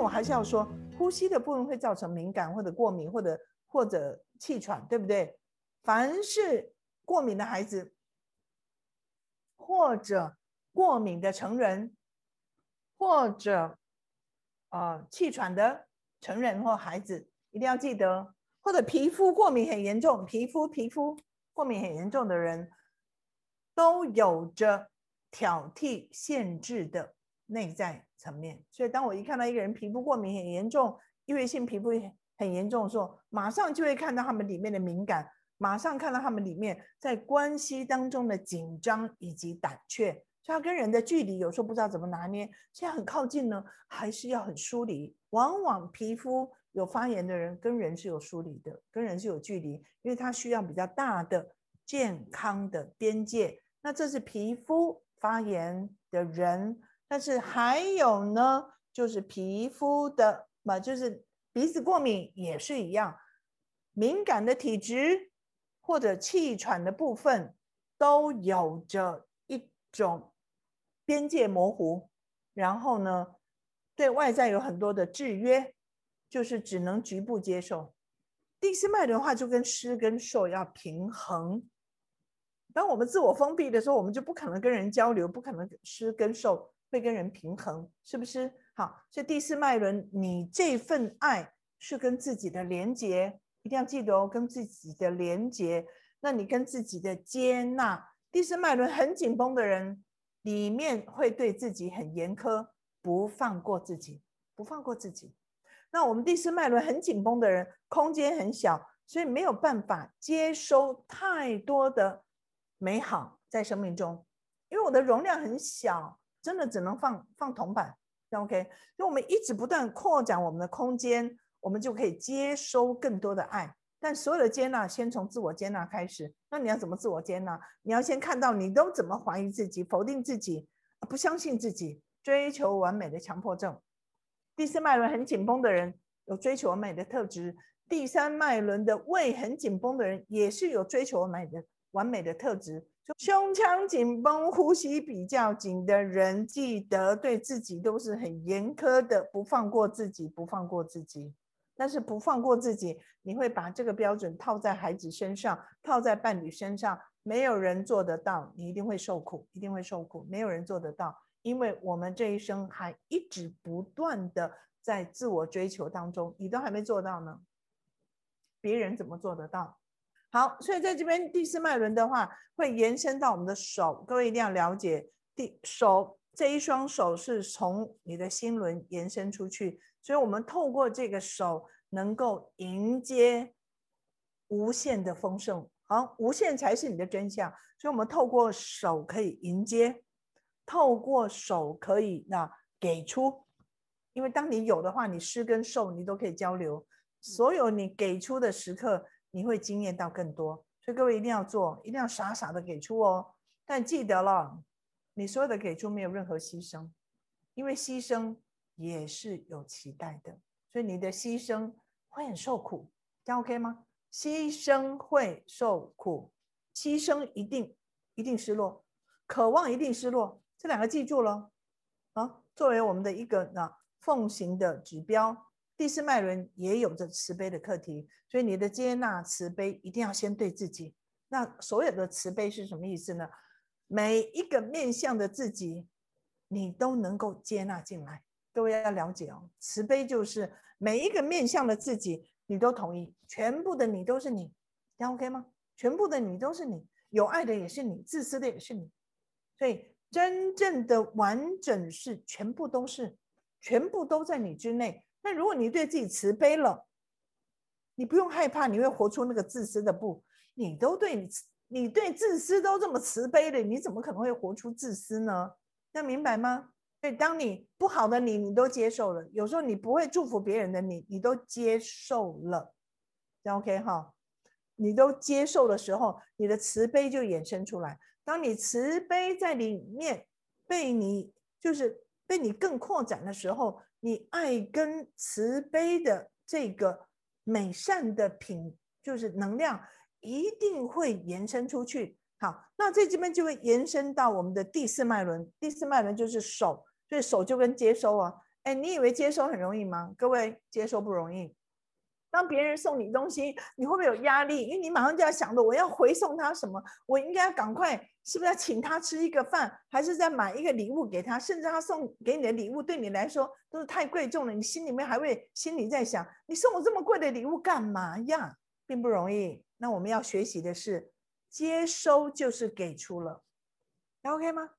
我还是要说，呼吸的部分会造成敏感或者过敏或者或者气喘，对不对？凡是过敏的孩子或者过敏的成人，或者呃气喘的成人或孩子，一定要记得，或者皮肤过敏很严重，皮肤皮肤过敏很严重的人，都有着挑剔限制的内在层面。所以，当我一看到一个人皮肤过敏很严重，异位性皮肤很严重的时候，马上就会看到他们里面的敏感，马上看到他们里面在关系当中的紧张以及胆怯。所以他跟人的距离有时候不知道怎么拿捏，现在很靠近呢，还是要很疏离。往往皮肤有发炎的人跟人是有疏离的，跟人是有距离，因为他需要比较大的健康的边界。那这是皮肤发炎的人，但是还有呢，就是皮肤的嘛，就是鼻子过敏也是一样，敏感的体质或者气喘的部分都有着一种。边界模糊，然后呢，对外在有很多的制约，就是只能局部接受。第四脉轮的话，就跟湿跟受要平衡。当我们自我封闭的时候，我们就不可能跟人交流，不可能湿跟受会跟人平衡，是不是？好，所以第四脉轮，你这份爱是跟自己的连接，一定要记得哦，跟自己的连接。那你跟自己的接纳，第四脉轮很紧绷的人。里面会对自己很严苛，不放过自己，不放过自己。那我们第四脉轮很紧绷的人，空间很小，所以没有办法接收太多的美好在生命中，因为我的容量很小，真的只能放放铜板，OK。所以我们一直不断扩展我们的空间，我们就可以接收更多的爱。但所有的接纳，先从自我接纳开始。那你要怎么自我接纳？你要先看到你都怎么怀疑自己、否定自己、不相信自己、追求完美的强迫症。第四脉轮很紧绷的人有追求完美的特质，第三脉轮的胃很紧绷的人也是有追求完美的完美的特质。胸腔紧绷、呼吸比较紧的人，记得对自己都是很严苛的，不放过自己，不放过自己。但是不放过自己，你会把这个标准套在孩子身上，套在伴侣身上，没有人做得到，你一定会受苦，一定会受苦，没有人做得到，因为我们这一生还一直不断的在自我追求当中，你都还没做到呢，别人怎么做得到？好，所以在这边第四脉轮的话，会延伸到我们的手，各位一定要了解，第手这一双手是从你的心轮延伸出去。所以，我们透过这个手，能够迎接无限的丰盛。好，无限才是你的真相。所以，我们透过手可以迎接，透过手可以那给出。因为当你有的话，你施跟受，你都可以交流。所有你给出的时刻，你会惊艳到更多。所以，各位一定要做，一定要傻傻的给出哦。但记得了，你所有的给出没有任何牺牲，因为牺牲。也是有期待的，所以你的牺牲会很受苦，这样 OK 吗？牺牲会受苦，牺牲一定一定失落，渴望一定失落，这两个记住了啊。作为我们的一个呢奉行的指标，第四脉轮也有着慈悲的课题，所以你的接纳慈悲一定要先对自己。那所有的慈悲是什么意思呢？每一个面向的自己，你都能够接纳进来。各位要了解哦，慈悲就是每一个面向的自己，你都同意，全部的你都是你，这样 OK 吗？全部的你都是你，有爱的也是你，自私的也是你，所以真正的完整是全部都是，全部都在你之内。那如果你对自己慈悲了，你不用害怕，你会活出那个自私的不，你都对你，你对自私都这么慈悲的，你怎么可能会活出自私呢？要明白吗？所以，当你不好的你，你都接受了；有时候你不会祝福别人的你，你都接受了，OK 哈？你都接受的时候，你的慈悲就衍生出来。当你慈悲在里面被你就是被你更扩展的时候，你爱跟慈悲的这个美善的品，就是能量，一定会延伸出去。好，那在这边就会延伸到我们的第四脉轮，第四脉轮就是手。所以手就跟接收啊，哎，你以为接收很容易吗？各位，接收不容易。当别人送你东西，你会不会有压力？因为你马上就要想着我要回送他什么，我应该要赶快，是不是要请他吃一个饭，还是再买一个礼物给他？甚至他送给你的礼物对你来说都是太贵重了，你心里面还会心里在想，你送我这么贵的礼物干嘛呀？并不容易。那我们要学习的是，接收就是给出了，OK 吗？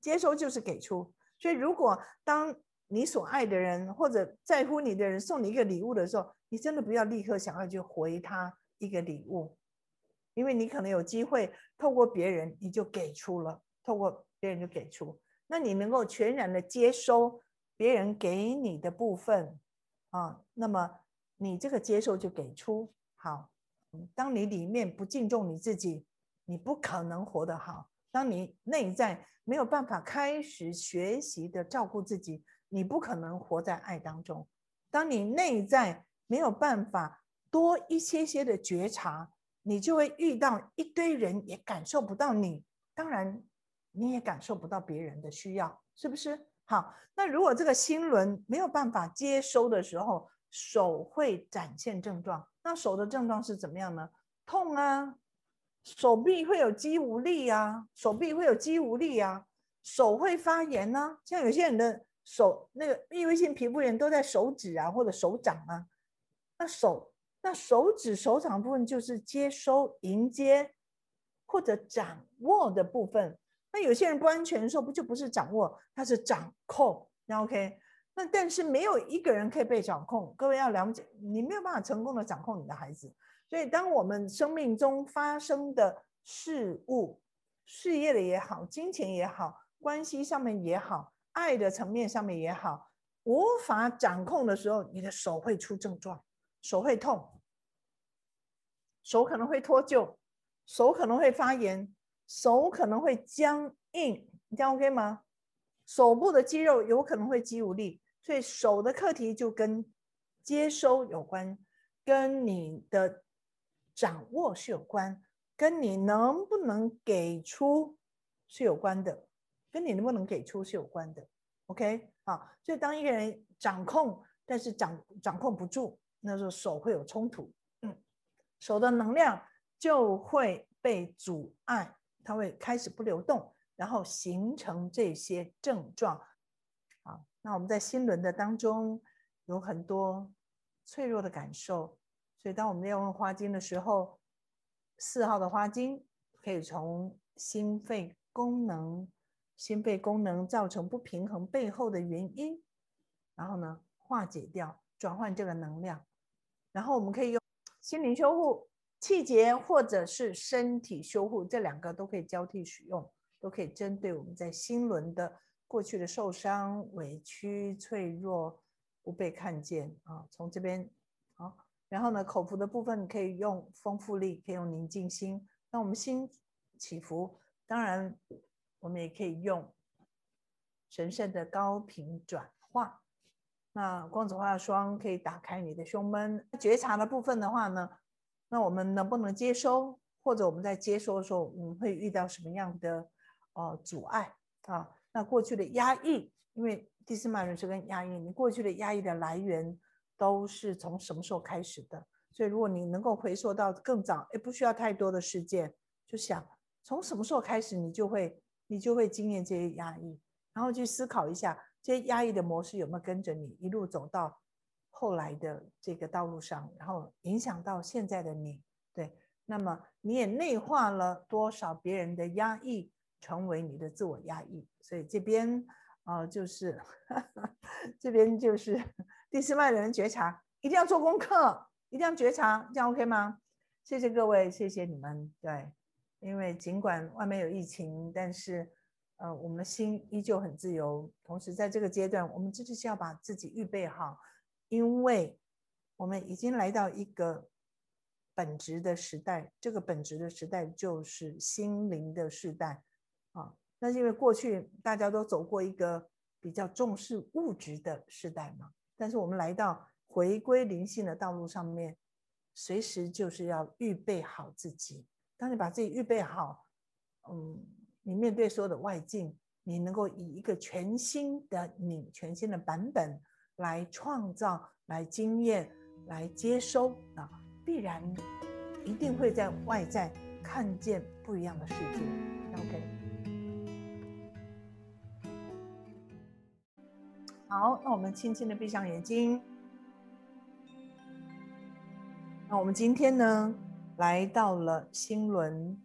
接收就是给出。所以如果当你所爱的人或者在乎你的人送你一个礼物的时候，你真的不要立刻想要去回他一个礼物，因为你可能有机会透过别人你就给出了，透过别人就给出，那你能够全然的接收别人给你的部分啊，那么你这个接受就给出好。当你里面不敬重你自己，你不可能活得好。当你内在没有办法开始学习的照顾自己，你不可能活在爱当中。当你内在没有办法多一些些的觉察，你就会遇到一堆人也感受不到你，当然你也感受不到别人的需要，是不是？好，那如果这个心轮没有办法接收的时候，手会展现症状。那手的症状是怎么样呢？痛啊，手臂会有肌无力啊，手臂会有肌无力啊，手会发炎呢、啊。像有些人的手那个异位性皮肤炎都在手指啊或者手掌啊。那手那手指手掌部分就是接收、迎接或者掌握的部分。那有些人不安全的时候，不就不是掌握，他是掌控。那 OK。那但是没有一个人可以被掌控，各位要了解，你没有办法成功的掌控你的孩子。所以，当我们生命中发生的事物，事业的也好，金钱也好，关系上面也好，爱的层面上面也好，无法掌控的时候，你的手会出症状，手会痛，手可能会脱臼，手可能会发炎，手可能会僵硬，你这样 OK 吗？手部的肌肉有可能会肌无力。所以手的课题就跟接收有关，跟你的掌握是有关，跟你能不能给出是有关的，跟你能不能给出是有关的。OK，好，所以当一个人掌控，但是掌掌控不住，那时候手会有冲突，嗯，手的能量就会被阻碍，它会开始不流动，然后形成这些症状。啊那我们在心轮的当中有很多脆弱的感受，所以当我们要用花精的时候，四号的花精可以从心肺功能、心肺功能造成不平衡背后的原因，然后呢化解掉、转换这个能量，然后我们可以用心灵修护、气节或者是身体修护，这两个都可以交替使用，都可以针对我们在心轮的。过去的受伤、委屈、脆弱，不被看见啊！从这边好，然后呢，口服的部分可以用丰富力，可以用宁静心。那我们心起伏，当然我们也可以用神圣的高频转化。那光子化霜可以打开你的胸闷。觉察的部分的话呢，那我们能不能接收？或者我们在接收的时候，我们会遇到什么样的呃阻碍啊？那过去的压抑，因为第四脉轮是跟压抑，你过去的压抑的来源都是从什么时候开始的？所以如果你能够回溯到更早，也不需要太多的事件，就想从什么时候开始，你就会你就会经验这些压抑，然后去思考一下这些压抑的模式有没有跟着你一路走到后来的这个道路上，然后影响到现在的你。对，那么你也内化了多少别人的压抑？成为你的自我压抑，所以这边啊、呃，就是呵呵 这边就是第四脉轮觉察，一定要做功课，一定要觉察，这样 OK 吗？谢谢各位，谢谢你们。对，因为尽管外面有疫情，但是呃，我们的心依旧很自由。同时，在这个阶段，我们真的是要把自己预备好，因为我们已经来到一个本质的时代，这个本质的时代就是心灵的时代。啊，那因为过去大家都走过一个比较重视物质的时代嘛，但是我们来到回归灵性的道路上面，随时就是要预备好自己。当你把自己预备好，嗯，你面对所有的外境，你能够以一个全新的你、全新的版本来创造、来经验、来接收啊，必然一定会在外在看见不一样的世界。OK，好，那我们轻轻的闭上眼睛。那我们今天呢，来到了心轮，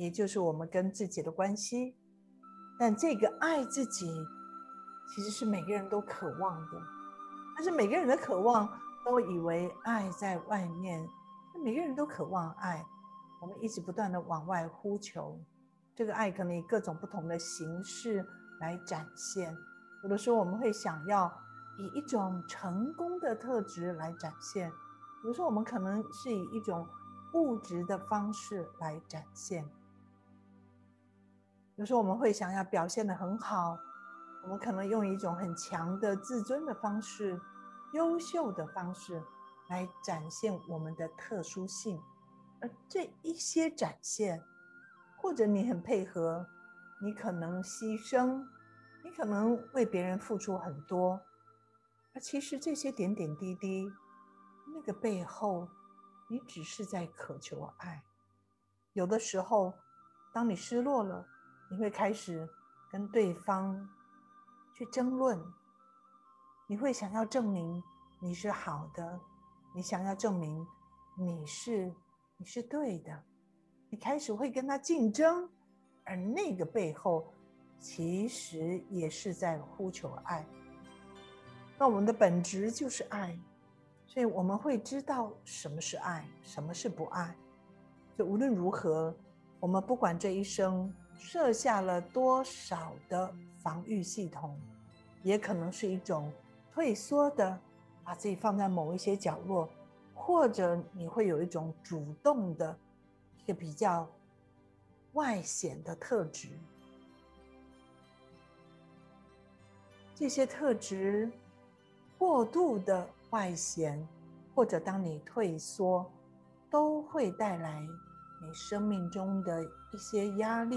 也就是我们跟自己的关系。但这个爱自己，其实是每个人都渴望的。但是每个人的渴望，都以为爱在外面。每个人都渴望爱，我们一直不断的往外呼求。这个爱可能以各种不同的形式来展现。有的时候我们会想要以一种成功的特质来展现，有的时候我们可能是以一种物质的方式来展现。有时候我们会想要表现的很好，我们可能用一种很强的自尊的方式、优秀的方式来展现我们的特殊性。而这一些展现，或者你很配合，你可能牺牲，你可能为别人付出很多，而其实这些点点滴滴，那个背后，你只是在渴求爱。有的时候，当你失落了，你会开始跟对方去争论，你会想要证明你是好的，你想要证明你是你是对的，你开始会跟他竞争，而那个背后其实也是在呼求爱。那我们的本质就是爱。所以我们会知道什么是爱，什么是不爱。就无论如何，我们不管这一生设下了多少的防御系统，也可能是一种退缩的，把自己放在某一些角落，或者你会有一种主动的一个比较外显的特质。这些特质过度的。外显，或者当你退缩，都会带来你生命中的一些压力，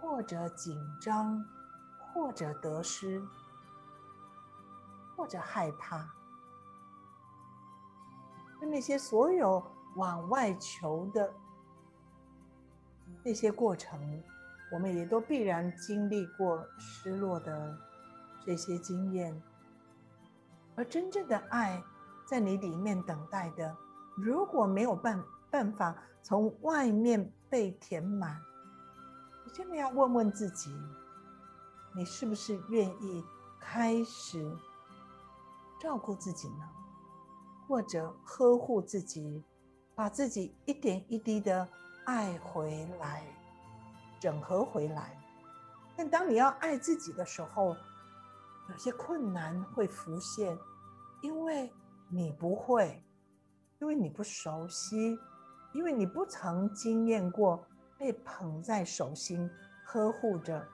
或者紧张，或者得失，或者害怕。那些所有往外求的那些过程，我们也都必然经历过失落的这些经验。而真正的爱，在你里面等待的，如果没有办办法从外面被填满，真的要问问自己，你是不是愿意开始照顾自己呢？或者呵护自己，把自己一点一滴的爱回来，整合回来。但当你要爱自己的时候，有些困难会浮现。因为你不会，因为你不熟悉，因为你不曾经验过被捧在手心呵护着，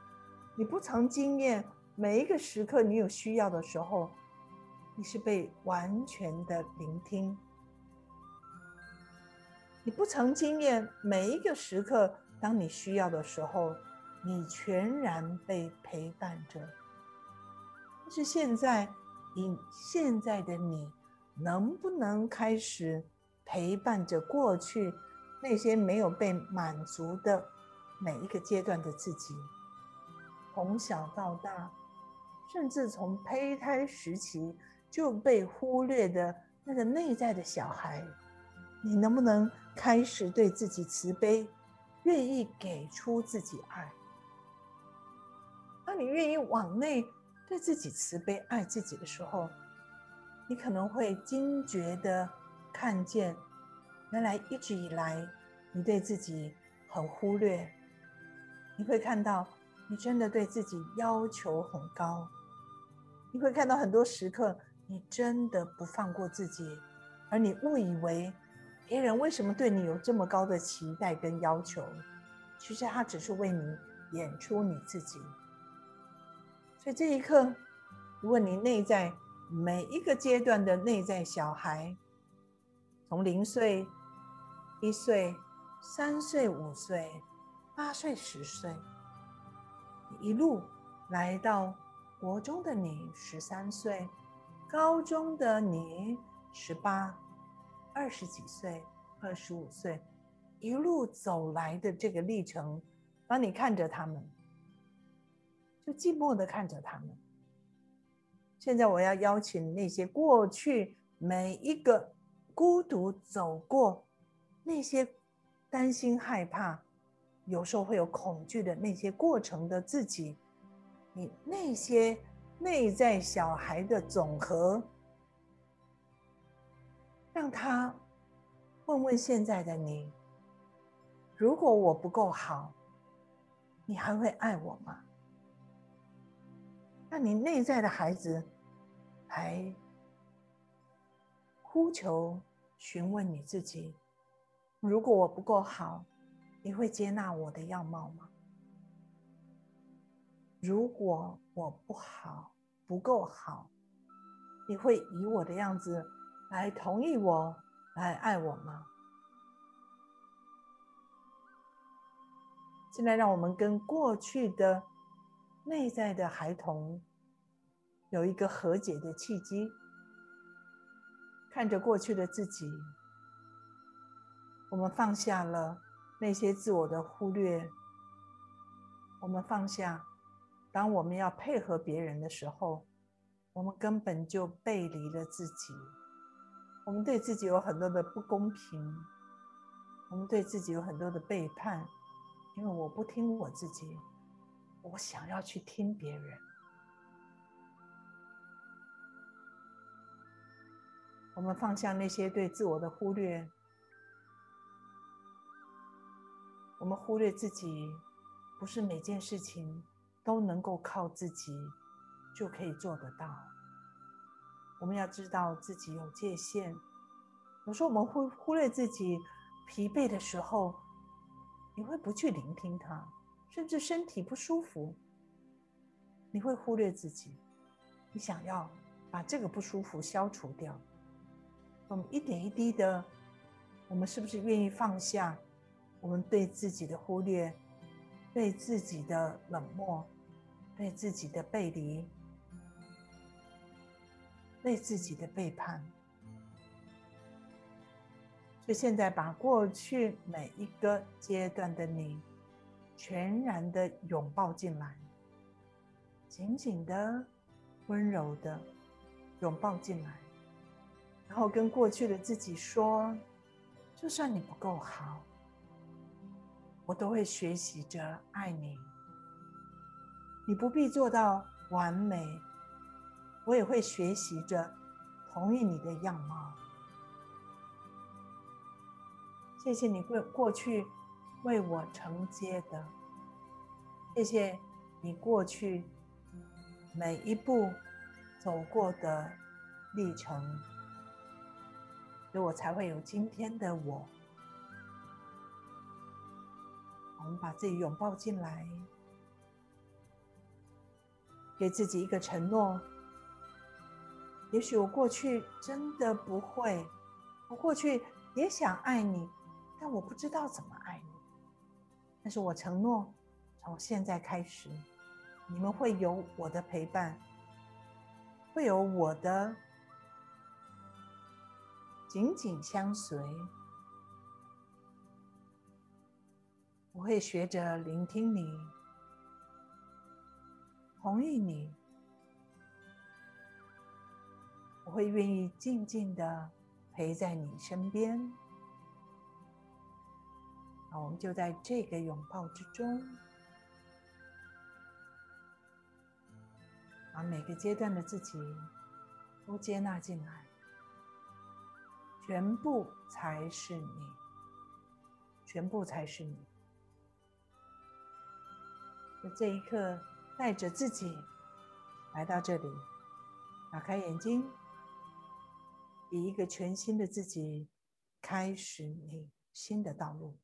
你不曾经验每一个时刻你有需要的时候，你是被完全的聆听，你不曾经验每一个时刻当你需要的时候，你全然被陪伴着，但是现在。你现在的你，能不能开始陪伴着过去那些没有被满足的每一个阶段的自己？从小到大，甚至从胚胎时期就被忽略的那个内在的小孩，你能不能开始对自己慈悲，愿意给出自己爱？当你愿意往内。对自己慈悲、爱自己的时候，你可能会惊觉的看见，原来一直以来你对自己很忽略。你会看到，你真的对自己要求很高。你会看到很多时刻，你真的不放过自己，而你误以为别人为什么对你有这么高的期待跟要求，其实他只是为你演出你自己。所以这一刻，如果你内在每一个阶段的内在小孩，从零岁、一岁、三岁、五岁、八岁、十岁，一路来到国中的你十三岁，高中的你十八、二十几岁、二十五岁，一路走来的这个历程，当你看着他们，就寂寞的看着他们。现在我要邀请那些过去每一个孤独走过那些担心害怕，有时候会有恐惧的那些过程的自己，你那些内在小孩的总和，让他问问现在的你：如果我不够好，你还会爱我吗？那你内在的孩子还呼求询问你自己：如果我不够好，你会接纳我的样貌吗？如果我不好，不够好，你会以我的样子来同意我，来爱我吗？现在，让我们跟过去的内在的孩童有一个和解的契机，看着过去的自己，我们放下了。那些自我的忽略，我们放下。当我们要配合别人的时候，我们根本就背离了自己。我们对自己有很多的不公平，我们对自己有很多的背叛，因为我不听我自己，我想要去听别人。我们放下那些对自我的忽略。我们忽略自己，不是每件事情都能够靠自己就可以做得到。我们要知道自己有界限。有时候我们会忽略自己疲惫的时候，你会不去聆听他，甚至身体不舒服，你会忽略自己，你想要把这个不舒服消除掉。我们一点一滴的，我们是不是愿意放下？我们对自己的忽略，对自己的冷漠，对自己的背离，对自己的背叛，所以现在把过去每一个阶段的你，全然的拥抱进来，紧紧的、温柔的拥抱进来，然后跟过去的自己说：就算你不够好。我都会学习着爱你，你不必做到完美，我也会学习着同意你的样貌。谢谢你过过去为我承接的，谢谢你过去每一步走过的历程，所以我才会有今天的我。我们把自己拥抱进来，给自己一个承诺。也许我过去真的不会，我过去也想爱你，但我不知道怎么爱你。但是我承诺，从现在开始，你们会有我的陪伴，会有我的紧紧相随。我会学着聆听你，同意你。我会愿意静静的陪在你身边。那我们就在这个拥抱之中，把每个阶段的自己都接纳进来，全部才是你，全部才是你。在这一刻，带着自己来到这里，打开眼睛，以一个全新的自己开始你新的道路。